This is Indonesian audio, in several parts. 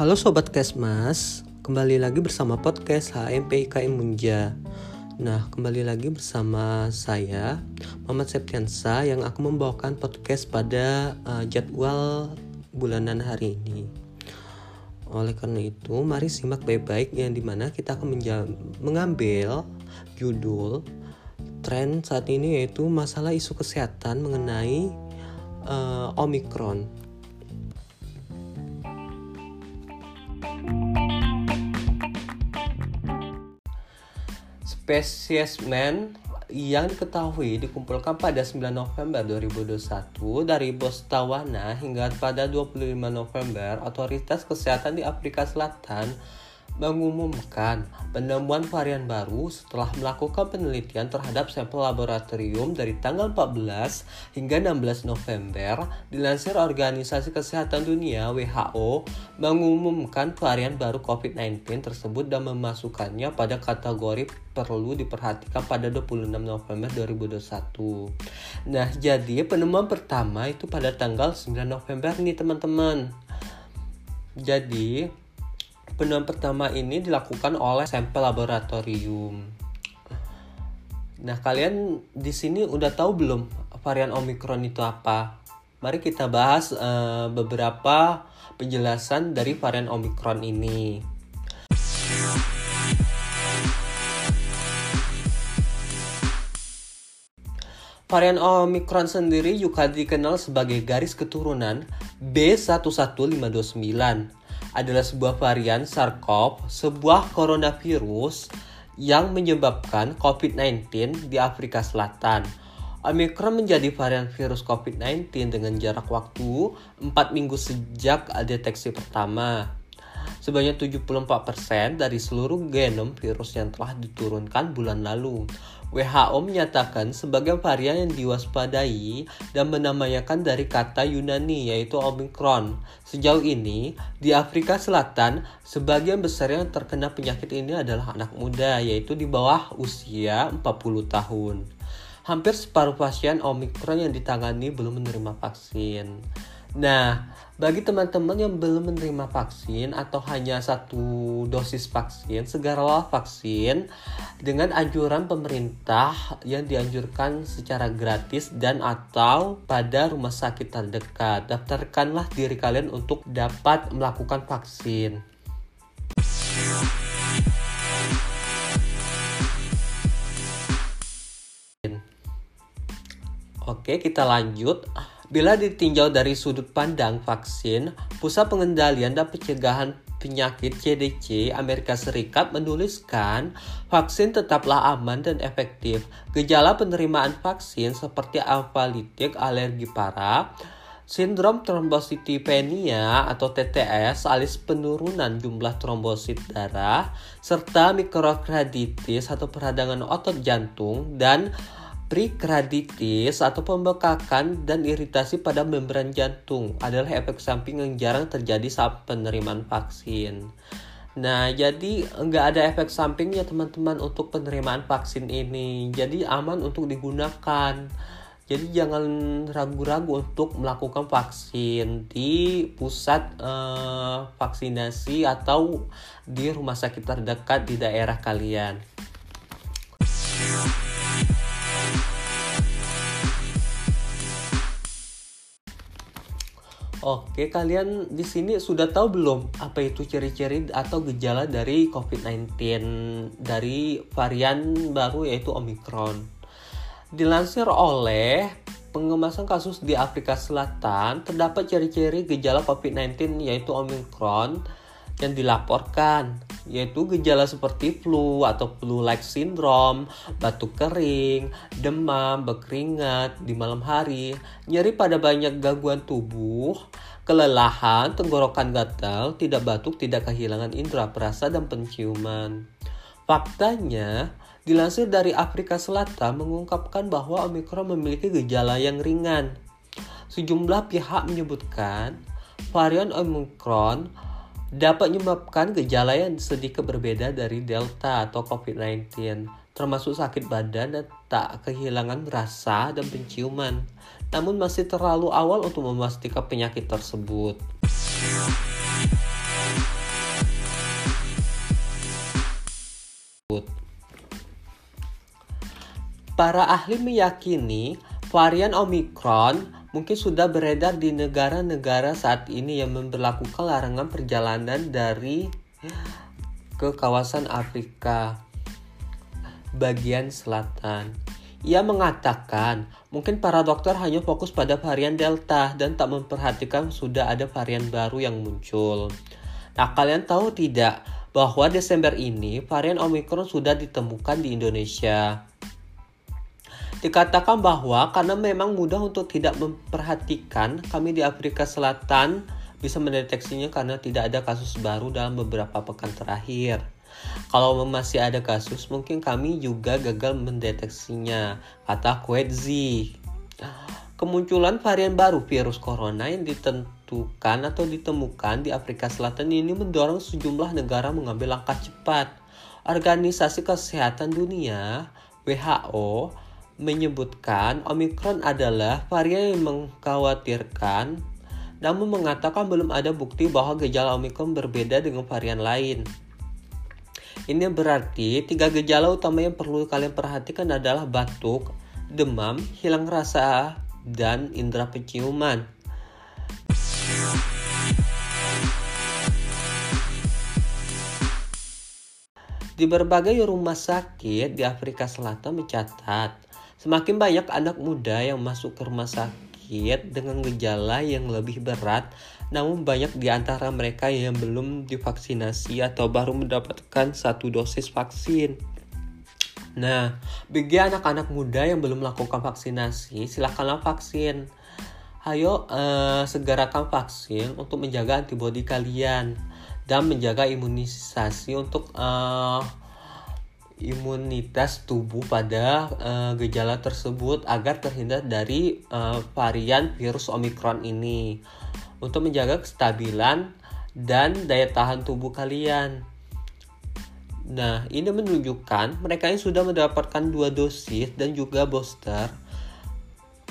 Halo Sobat Kesmas, kembali lagi bersama podcast HMP IKM Munja. Nah, kembali lagi bersama saya, Muhammad Septiansa, yang akan membawakan podcast pada uh, jadwal bulanan hari ini. Oleh karena itu, mari simak baik-baik yang di mana kita akan mengambil judul tren saat ini yaitu masalah isu kesehatan mengenai uh, Omikron. Spesiesmen yang diketahui dikumpulkan pada 9 November 2021 dari Botswana hingga pada 25 November Otoritas Kesehatan di Afrika Selatan mengumumkan penemuan varian baru setelah melakukan penelitian terhadap sampel laboratorium dari tanggal 14 hingga 16 November. Dilansir Organisasi Kesehatan Dunia WHO mengumumkan varian baru COVID-19 tersebut dan memasukkannya pada kategori perlu diperhatikan pada 26 November 2021. Nah, jadi penemuan pertama itu pada tanggal 9 November nih teman-teman. Jadi, Penemuan pertama ini dilakukan oleh sampel laboratorium. Nah, kalian di sini udah tahu belum varian Omicron itu apa? Mari kita bahas uh, beberapa penjelasan dari varian Omicron ini. Varian Omicron sendiri juga dikenal sebagai garis keturunan B11529 adalah sebuah varian SARS-CoV, sebuah coronavirus yang menyebabkan COVID-19 di Afrika Selatan. Omicron menjadi varian virus COVID-19 dengan jarak waktu 4 minggu sejak deteksi pertama. Sebanyak 74% dari seluruh genom virus yang telah diturunkan bulan lalu. WHO menyatakan sebagai varian yang diwaspadai dan menamakan dari kata Yunani yaitu Omicron. Sejauh ini, di Afrika Selatan, sebagian besar yang terkena penyakit ini adalah anak muda yaitu di bawah usia 40 tahun. Hampir separuh pasien Omicron yang ditangani belum menerima vaksin. Nah, bagi teman-teman yang belum menerima vaksin atau hanya satu dosis vaksin, segeralah vaksin dengan anjuran pemerintah yang dianjurkan secara gratis dan atau pada rumah sakit terdekat. Daftarkanlah diri kalian untuk dapat melakukan vaksin. Oke, kita lanjut. Bila ditinjau dari sudut pandang vaksin, Pusat Pengendalian dan Pencegahan Penyakit CDC Amerika Serikat menuliskan vaksin tetaplah aman dan efektif. Gejala penerimaan vaksin seperti amfalitik, alergi parah, sindrom trombositopenia atau TTS alias penurunan jumlah trombosit darah, serta mikrokarditis atau peradangan otot jantung dan Prekraditis atau pembekakan dan iritasi pada membran jantung adalah efek samping yang jarang terjadi saat penerimaan vaksin. Nah, jadi nggak ada efek sampingnya teman-teman untuk penerimaan vaksin ini. Jadi aman untuk digunakan. Jadi jangan ragu-ragu untuk melakukan vaksin di pusat uh, vaksinasi atau di rumah sakit terdekat di daerah kalian. Oke, kalian di sini sudah tahu belum apa itu ciri-ciri atau gejala dari COVID-19 dari varian baru yaitu Omicron? Dilansir oleh pengemasan kasus di Afrika Selatan, terdapat ciri-ciri gejala COVID-19 yaitu Omicron yang dilaporkan yaitu gejala seperti flu atau flu-like syndrome, batuk kering, demam, berkeringat di malam hari, nyeri pada banyak gangguan tubuh, kelelahan, tenggorokan gatal, tidak batuk, tidak kehilangan indera perasa dan penciuman. Faktanya, dilansir dari Afrika Selatan mengungkapkan bahwa Omicron memiliki gejala yang ringan. Sejumlah pihak menyebutkan varian Omicron dapat menyebabkan gejala yang sedikit berbeda dari delta atau COVID-19, termasuk sakit badan dan tak kehilangan rasa dan penciuman. Namun masih terlalu awal untuk memastikan penyakit tersebut. Para ahli meyakini varian Omicron mungkin sudah beredar di negara-negara saat ini yang memperlakukan larangan perjalanan dari ke kawasan Afrika bagian selatan. Ia mengatakan, mungkin para dokter hanya fokus pada varian Delta dan tak memperhatikan sudah ada varian baru yang muncul. Nah, kalian tahu tidak bahwa Desember ini varian Omicron sudah ditemukan di Indonesia. Dikatakan bahwa karena memang mudah untuk tidak memperhatikan, kami di Afrika Selatan bisa mendeteksinya karena tidak ada kasus baru dalam beberapa pekan terakhir. Kalau masih ada kasus, mungkin kami juga gagal mendeteksinya, kata Kwetzi. Kemunculan varian baru virus corona yang ditentukan atau ditemukan di Afrika Selatan ini mendorong sejumlah negara mengambil langkah cepat. Organisasi Kesehatan Dunia (WHO) menyebutkan Omicron adalah varian yang mengkhawatirkan, namun mengatakan belum ada bukti bahwa gejala Omicron berbeda dengan varian lain. Ini berarti tiga gejala utama yang perlu kalian perhatikan adalah batuk, demam, hilang rasa, dan indera penciuman. Di berbagai rumah sakit di Afrika Selatan mencatat, semakin banyak anak muda yang masuk ke rumah sakit dengan gejala yang lebih berat namun banyak di antara mereka yang belum divaksinasi atau baru mendapatkan satu dosis vaksin. Nah, bagi anak-anak muda yang belum melakukan vaksinasi, silakanlah vaksin. Ayo uh, segerakan vaksin untuk menjaga antibodi kalian dan menjaga imunisasi untuk uh, imunitas tubuh pada uh, gejala tersebut agar terhindar dari uh, varian virus Omicron ini untuk menjaga kestabilan dan daya tahan tubuh kalian. Nah, ini menunjukkan mereka yang sudah mendapatkan dua dosis dan juga booster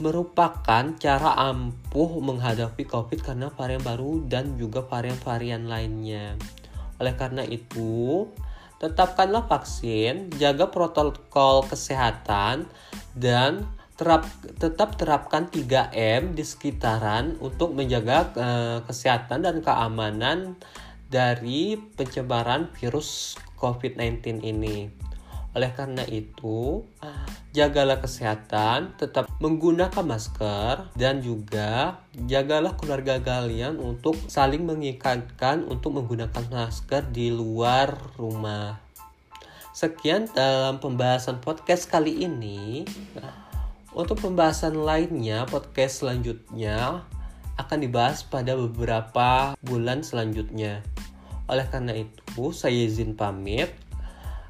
merupakan cara ampuh menghadapi COVID karena varian baru dan juga varian-varian lainnya. Oleh karena itu, tetapkanlah vaksin, jaga protokol kesehatan, dan terap, tetap terapkan 3M di sekitaran untuk menjaga uh, kesehatan dan keamanan dari penyebaran virus COVID-19 ini. Oleh karena itu, jagalah kesehatan, tetap menggunakan masker, dan juga jagalah keluarga kalian untuk saling mengikatkan untuk menggunakan masker di luar rumah. Sekian dalam pembahasan podcast kali ini. Untuk pembahasan lainnya, podcast selanjutnya akan dibahas pada beberapa bulan selanjutnya. Oleh karena itu, saya izin pamit.